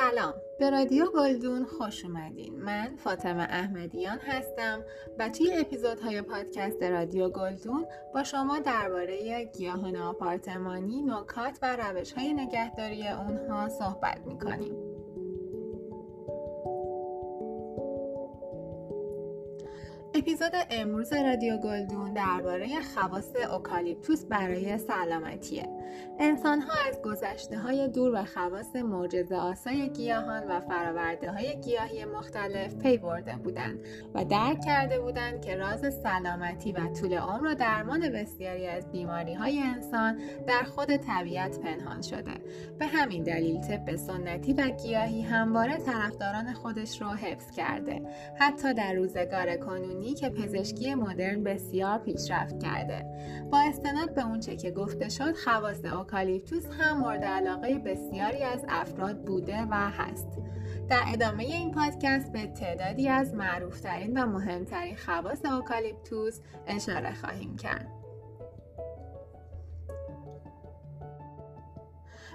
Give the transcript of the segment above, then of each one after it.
سلام. به رادیو گلدون خوش اومدین. من فاطمه احمدیان هستم و توی اپیزودهای پادکست رادیو گلدون با شما درباره گیاهان آپارتمانی نکات و روش های نگهداری اونها صحبت می‌کنیم. اپیزود امروز رادیو گلدون درباره خواص اوکالیپتوس برای سلامتیه. انسان ها از گذشته های دور و خواص معجزه آسای گیاهان و فراورده های گیاهی مختلف پی برده بودند و درک کرده بودند که راز سلامتی و طول عمر و درمان بسیاری از بیماری های انسان در خود طبیعت پنهان شده. به همین دلیل طب سنتی و گیاهی همواره طرفداران خودش رو حفظ کرده. حتی در روزگار کنونی که پزشکی مدرن بسیار پیشرفت کرده. با استناد به اونچه که گفته شد خواص اوکالیپتوس هم مورد علاقه بسیاری از افراد بوده و هست. در ادامه این پادکست به تعدادی از معروفترین و مهمترین خواص اوکالیپتوس اشاره خواهیم کرد.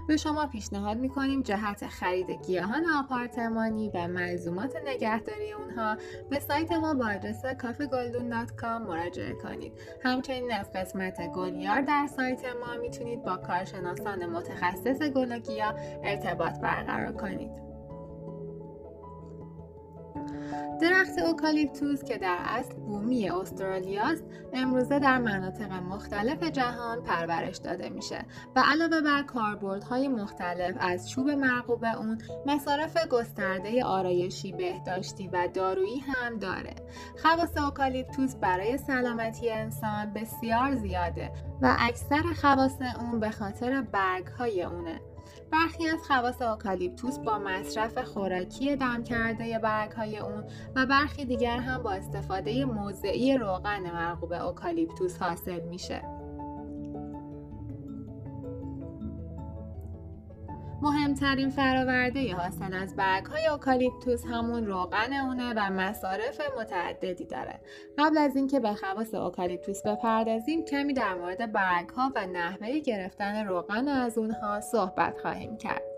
به شما پیشنهاد می‌کنیم جهت خرید گیاهان آپارتمانی و ملزومات نگهداری اونها به سایت ما با آدرس کافگلدون.com مراجعه کنید. همچنین از قسمت گلیار در سایت ما می‌تونید با کارشناسان متخصص گل و گیاه ارتباط برقرار کنید. درخت اوکالیپتوس که در اصل بومی استرالیاست امروزه در مناطق مختلف جهان پرورش داده میشه و علاوه بر کاربردهای مختلف از چوب مرغوب اون مصارف گسترده آرایشی بهداشتی و دارویی هم داره. خواص اوکالیپتوس برای سلامتی انسان بسیار زیاده و اکثر خواص اون به خاطر برگ های اونه. برخی از خواص اوکالیپتوس با مصرف خوراکی دم کرده برگ های اون و برخی دیگر هم با استفاده موضعی روغن مرغوب اوکالیپتوس حاصل میشه. مهمترین فراورده حاصل از برگ های اوکالیپتوس همون روغن اونه و مصارف متعددی داره. قبل از اینکه به خواص اوکالیپتوس بپردازیم کمی در مورد برگ ها و نحوه گرفتن روغن از اونها صحبت خواهیم کرد.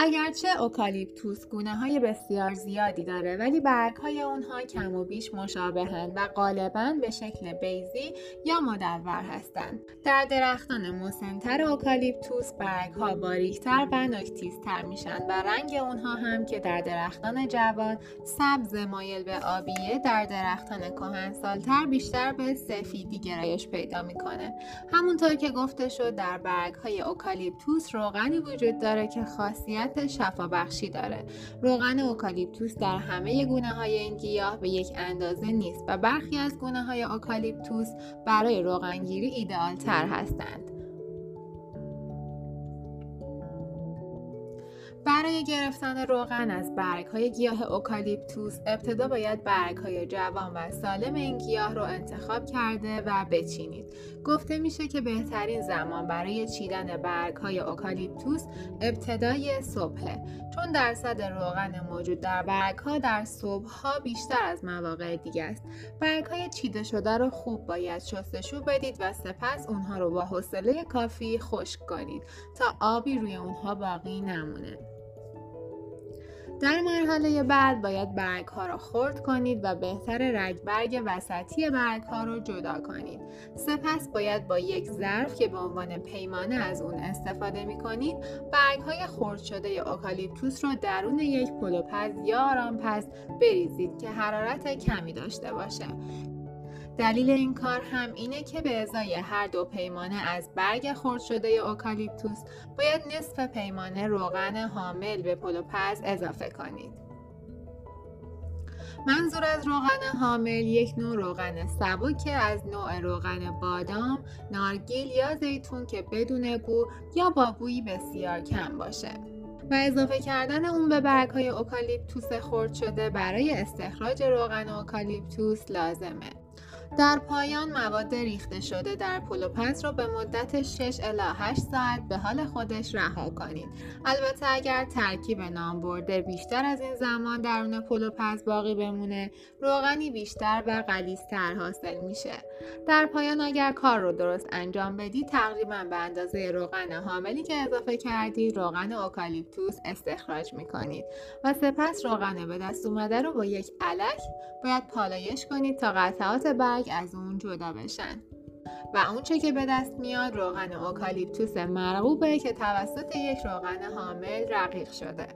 اگرچه اوکالیپتوس گونه های بسیار زیادی داره ولی برگ های اونها کم و بیش مشابهند و غالبا به شکل بیضی یا مدور هستند. در درختان مسنتر اوکالیپتوس برگ ها باریکتر و نکتیزتر میشن و رنگ اونها هم که در درختان جوان سبز مایل به آبیه در درختان کهنسالتر بیشتر به سفیدی گرایش پیدا می‌کنه. همونطور که گفته شد در برگ های اوکالیپتوس روغنی وجود داره که خاصیت شفا بخشی داره. روغن اوکالیپتوس در همه گونه های این گیاه به یک اندازه نیست و برخی از گونه های اوکالیپتوس برای روغنگیری ایدئال تر هستند. برای گرفتن روغن از برگ های گیاه اوکالیپتوس ابتدا باید برگ های جوان و سالم این گیاه رو انتخاب کرده و بچینید. گفته میشه که بهترین زمان برای چیدن برگ های اوکالیپتوس ابتدای صبحه چون درصد روغن موجود در برگ ها در صبح ها بیشتر از مواقع دیگه است. برگ های چیده شده رو خوب باید شستشو بدید و سپس اونها رو با حوصله کافی خشک کنید تا آبی روی اونها باقی نمونه. در مرحله بعد باید برگ ها را خرد کنید و بهتره رگ برگ وسطی برگ ها را جدا کنید. سپس باید با یک ظرف که به عنوان پیمانه از اون استفاده می کنید برگ های خرد شده اوکالیپتوس را درون یک پلوپز یا آرام‌پز بریزید که حرارت کمی داشته باشه. دلیل این کار هم اینه که به ازای هر دو پیمانه از برگ خرد شده اوکالیپتوس باید نصف پیمانه روغن حامل به پلوپز اضافه کنید. منظور از روغن حامل یک نوع روغن سبک از نوع روغن بادام، نارگیل یا زیتون که بدون بو یا با بویی بسیار کم باشه. و اضافه کردن اون به برگ های اوکالیپتوس خرد شده برای استخراج روغن اوکالیپتوس لازمه. در پایان مواد ریخته شده در پلوپز را به مدت 6 الی 8 ساعت به حال خودش رها کنید. البته اگر ترکیب نام برده بیشتر از این زمان درون پلوپز باقی بمونه، روغنی بیشتر و غلیظتر حاصل میشه. در پایان اگر کار رو درست انجام بدید، تقریبا به اندازه روغن حاملی که اضافه کردید، روغن اوکالیپتوس استخراج می‌کنید و سپس روغن به دست اومده رو با یک الک باید پالایش کنید تا قطعات برگ از اون جدا بشن. و اونچه که به دست میاد روغن اوکالیپتوس مرغوبه که توسط یک روغن حامل رقیق شده.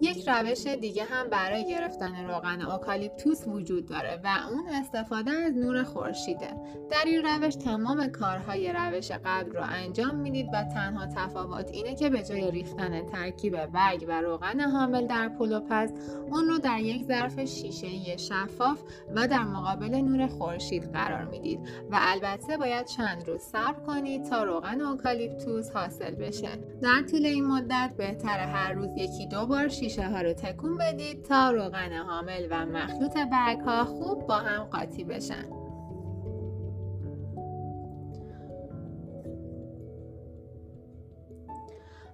یک روش دیگه هم برای گرفتن روغن اوکالیپتوس وجود داره و اون استفاده از نور خورشیده. در این روش تمام کارهای روش قبل رو انجام می‌دید و تنها تفاوت اینه که به جای ریختن ترکیب برگ و روغن حامل در پلوپز اون رو در یک ظرف شیشه شفاف و در مقابل نور خورشید قرار می‌دید و البته باید چند روز صبر کنید تا روغن اوکالیپتوس حاصل بشه. در طول این مدت بهتر هر روز یکی دو بار شیشه ها رو تکون بدید تا روغن حامل و مخلوط برگ ها خوب با هم قاطی بشن.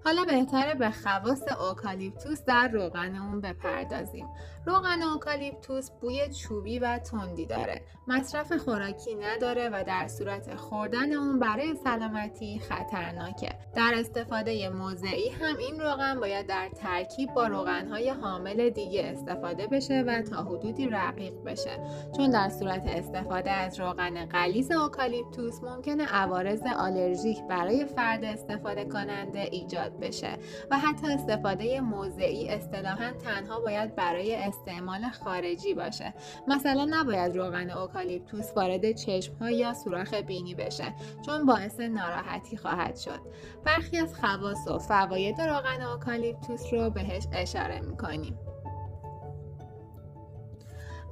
حالا بهتره به خواص اوکالیپتوس در روغن اون بپردازیم. روغن اوکالیپتوس بوی چوبی و تندی داره. مصرف خوراکی نداره و در صورت خوردن اون برای سلامتی خطرناکه. در استفاده موضعی هم این روغن باید در ترکیب با روغنهای حامل دیگه استفاده بشه و تا حدودی رقیق بشه. چون در صورت استفاده از روغن غلیظ اوکالیپتوس ممکنه عوارض آلرژیک برای فرد استفاده کننده ایجاد بشه و حتی استفاده موضعی اصطلاحا تنها باید برای استعمال خارجی باشه. مثلا نباید روغن اوکالیپتوس وارد چشم ها یا سوراخ بینی بشه چون باعث ناراحتی خواهد شد. برخی از خواص و فواید روغن اوکالیپتوس رو بهش اشاره می‌کنیم.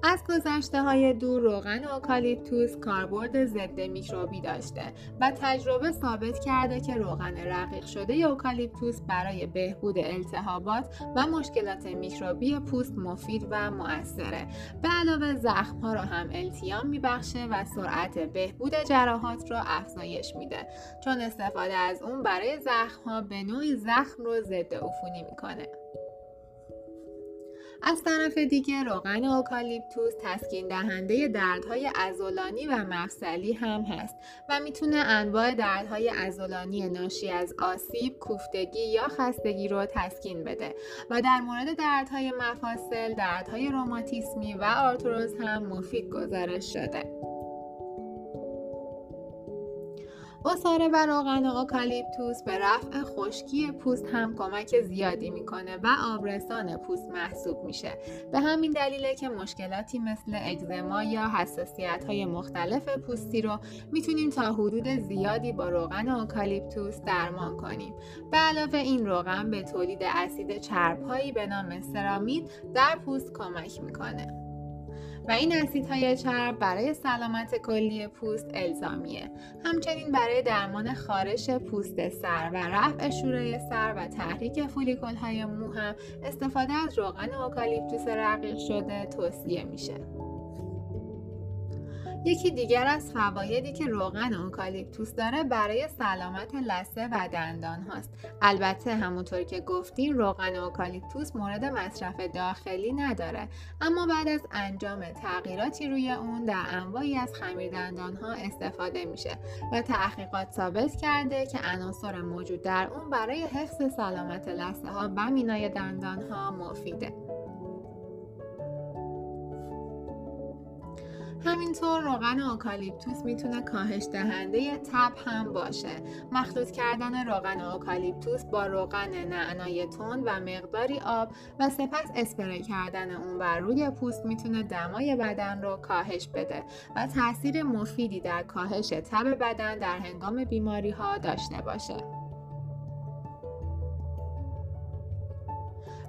از گذشته های دور روغن اوکالیپتوس کاربرد ضد میکروبی داشته و تجربه ثابت کرده که روغن رقیق شده اوکالیپتوس برای بهبود التهابات و مشکلات میکروبی پوست مفید و مؤثره. به علاوه زخم ها را هم التیام میبخشه و سرعت بهبود جراحات را افزایش میده. چون استفاده از اون برای زخم ها به نوعی زخم رو ضد عفونی می‌کنه. از طرف دیگه روغن اوکالیپتوس تسکین دهنده دردهای ازولانی و مفصلی هم هست و می‌تونه انواع دردهای ازولانی ناشی از آسیب، کوفتگی یا خستگی رو تسکین بده و در مورد دردهای مفاصل، دردهای روماتیسمی و آرتروز هم مفید گزارش شده. اصاره و روغن اوکالیپتوس به رفع خشکی پوست هم کمک زیادی می‌کنه و آبرسان پوست محسوب میشه. به همین دلیله که مشکلاتی مثل اگزما یا حساسیت های مختلف پوستی رو می‌تونیم تا حدود زیادی با روغن اوکالیپتوس درمان کنیم. به علاوه این روغن به تولید اسید چربهایی به نام سرامید در پوست کمک می‌کنه. و این اسیدهای چرب برای سلامت کلی پوست الزامیه. همچنین برای درمان خارش پوست سر و رفع شوره سر و تحریک فولیکول های مو هم استفاده از روغن اوکالیپتوس رقیق شده توصیه میشه. یکی دیگر از فوایدی که روغن اوکالیپتوس داره برای سلامت لثه و دندان هاست. البته همونطور که گفتیم روغن اوکالیپتوس مورد مصرف داخلی نداره. اما بعد از انجام تغییراتی روی اون در انواعی از خمیر دندان ها استفاده میشه و تحقیقات ثابت کرده که عناصر موجود در اون برای حفظ سلامت لثه ها و مینای دندان ها مفیده. همینطور روغن اوکالیپتوس می‌تونه کاهش دهنده تب هم باشه. مخلوط کردن روغن اوکالیپتوس با روغن نعنای تند و مقداری آب و سپس اسپری کردن اون بر روی پوست می‌تونه دمای بدن رو کاهش بده و تاثیر مفیدی در کاهش تب بدن در هنگام بیماری ها داشته باشه.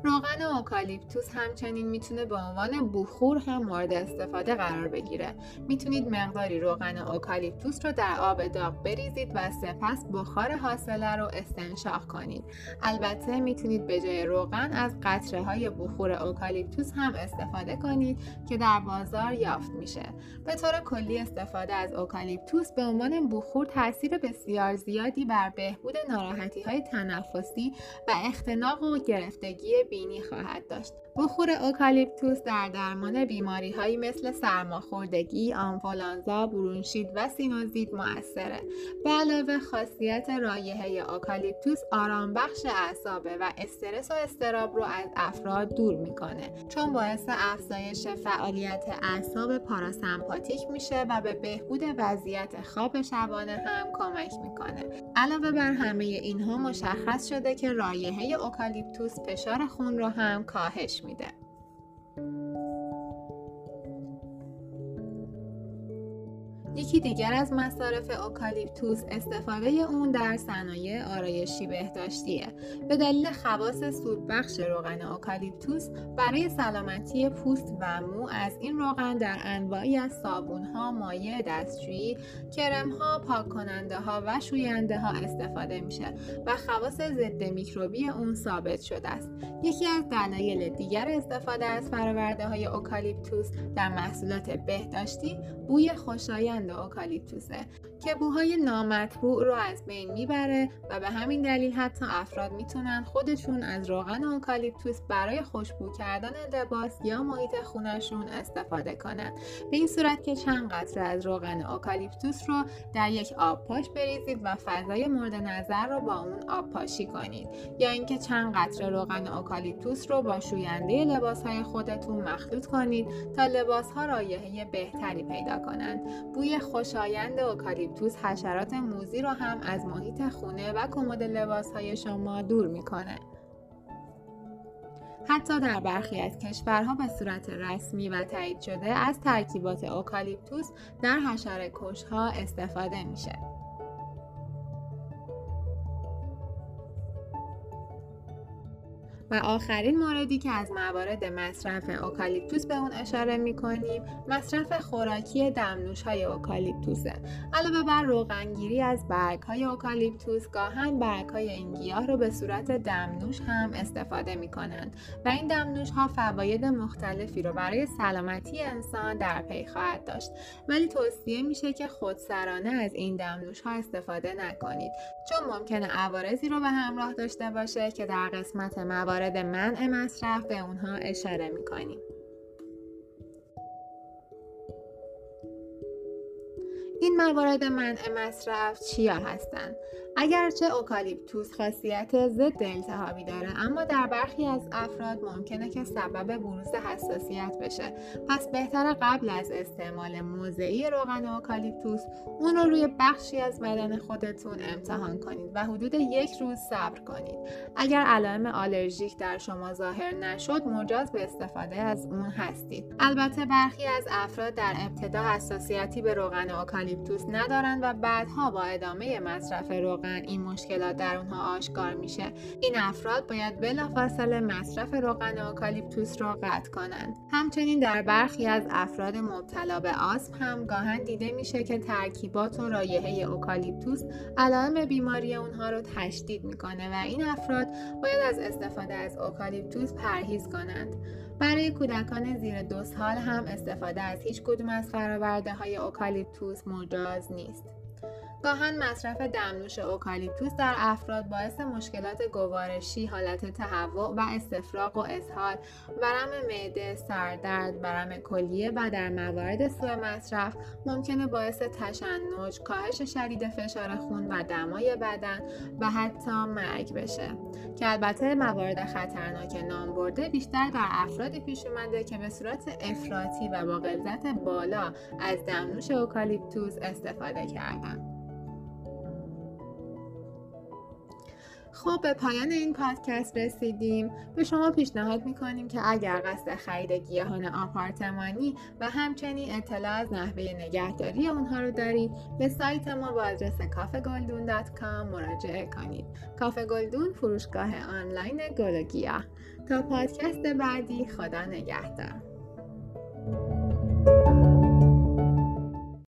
روغن اوکالیپتوس همچنین می‌تونه به عنوان بخور هم مورد استفاده قرار بگیره. می‌تونید مقداری روغن اوکالیپتوس رو در آب داغ بریزید و سپس بخار حاصله رو استنشاق کنید. البته می‌تونید به جای روغن از قطره های بخور اوکالیپتوس هم استفاده کنید که در بازار یافت میشه. به طور کلی استفاده از اوکالیپتوس به عنوان بخور تاثیر بسیار زیادی بر بهبود ناراحتی های تنفسی و اختناق و گرفتگی بینی خواهد داشت بخور اوکالیپتوس در درمان بیماری هایی مثل سرماخوردگی، آنفولانزا، برونشیت و سینوزیت موثره. به علاوه خاصیت رایحه اوکالیپتوس آرام بخش اعصابه و استرس و اضطراب رو از افراد دور می‌کنه چون باعث افزایش فعالیت اعصاب پاراسمپاتیک میشه و به بهبود وضعیت خواب شبانه هم کمک می‌کنه. علاوه بر همه اینها مشخص شده که رایحه اوکالیپتوس فشار خون رو هم کاهش میده. یکی دیگر از مصارف اوکالیپتوس استفاده اون در صنایع آرایشی بهداشتیه. به دلیل خواص سودبخش روغن اوکالیپتوس برای سلامتی پوست و مو از این روغن در انواعی از ها، مایع دستشویی ها، پاک کننده ها و شوینده ها استفاده میشه و خواص ضد میکروبی اون ثابت شده است. یکی از دلایل دیگر استفاده از فرآورده های اوکالیپتوس در محصولات بهداشتی بوی خوشایند اوکالیپتوسه که بوهای نامطبوع رو از بین می‌بره و به همین دلیل حتی افراد می‌تونن خودشون از روغن اوکالیپتوس برای خوشبو کردن لباس یا محیط خونشون استفاده کنن. به این صورت که چند قطره از روغن اوکالیپتوس رو در یک آب پاش بریزید و فضای مورد نظر رو با اون آب پاشی کنید. یا اینکه چند قطره روغن اوکالیپتوس رو با شوینده لباس های خودتون مخلوط کنید تا لباس ها رایحه بهتری پیدا کنند. بوی خوشایند اوکالیپتوس حشرات موذی رو هم از محیط خونه و کمد لباس های شما دور می‌کنه. حتی در برخی از کشورها به صورت رسمی و تایید شده از ترکیبات اوکالیپتوس در حشره‌کش ها استفاده میشه. و آخرین موردی که از موارد مصرف اوکالیپتوس به اون اشاره می‌کنیم مصرف خوراکی دمنوش های اوکالیپتوسه. علاوه بر روغنگیری از برگ های اوکالیپتوس گاهاً برگ های این گیاه رو به صورت دمنوش هم استفاده می‌کنند و این دمنوش ها فواید مختلفی رو برای سلامتی انسان در پی خواهد داشت. ولی توصیه میشه که خودسرانه از این دمنوش ها استفاده نکنید چون ممکنه عوارضی رو به همراه داشته باشه که در قسمت موارد مورد منع مصرف به اونها اشاره می‌کنیم. این موارد منع مصرف چیا هستند؟ اگرچه اوکالیپتوس خاصیت ضد التهابی داره اما در برخی از افراد ممکنه که سبب بروز حساسیت بشه. پس بهتره قبل از استعمال موضعی روغن اوکالیپتوس اون رو روی بخشی از بدن خودتون امتحان کنید و حدود یک روز صبر کنید. اگر علائم آلرژیک در شما ظاهر نشد مجاز به استفاده از اون هستید. البته برخی از افراد در ابتدا حساسیتی به روغن اوکالیپتوس ندارند و بعدها با ادامه مصرف روغن این مشکلات در اونها آشکار میشه. این افراد باید بلافاصله مصرف روغن اوکالیپتوس را قطع کنند. همچنین در برخی از افراد مبتلا به آسم هم گاهاً دیده میشه که ترکیبات و رایحه اوکالیپتوس علائم بیماری اونها رو تشدید می‌کنه و این افراد باید از استفاده از اوکالیپتوس پرهیز کنند. برای کودکان زیر دو سال هم استفاده از هیچ کدوم از فرآورده های اوکالیپتوس مجاز نیست. گاهاً مصرف دمنوش اوکالیپتوس در افراد باعث مشکلات گوارشی، حالت تهوع و استفراغ و اسهال، ورم معده، سردرد، ورم کلیه و در موارد سوء مصرف ممکنه باعث تشنج، کاهش شدید فشار خون و دمای بدن و حتی مرگ بشه که البته موارد خطرناک نام برده بیشتر در افرادی پیش اومده که به صورت افراطی و با غلظت بالا از دمنوش اوکالیپتوس استفاده کردن. خب به پایان این پادکست رسیدیم. به شما پیشنهاد می‌کنیم که اگر قصد خرید گیاهان آپارتمانی و همچنین اطلاع از نحوه نگهداری اونها رو دارید به سایت ما با آدرس کافگلدون.com مراجعه کنید. کافه گلدون فروشگاه آنلاین گل گیاه. تا پادکست بعدی خدا نگهدار.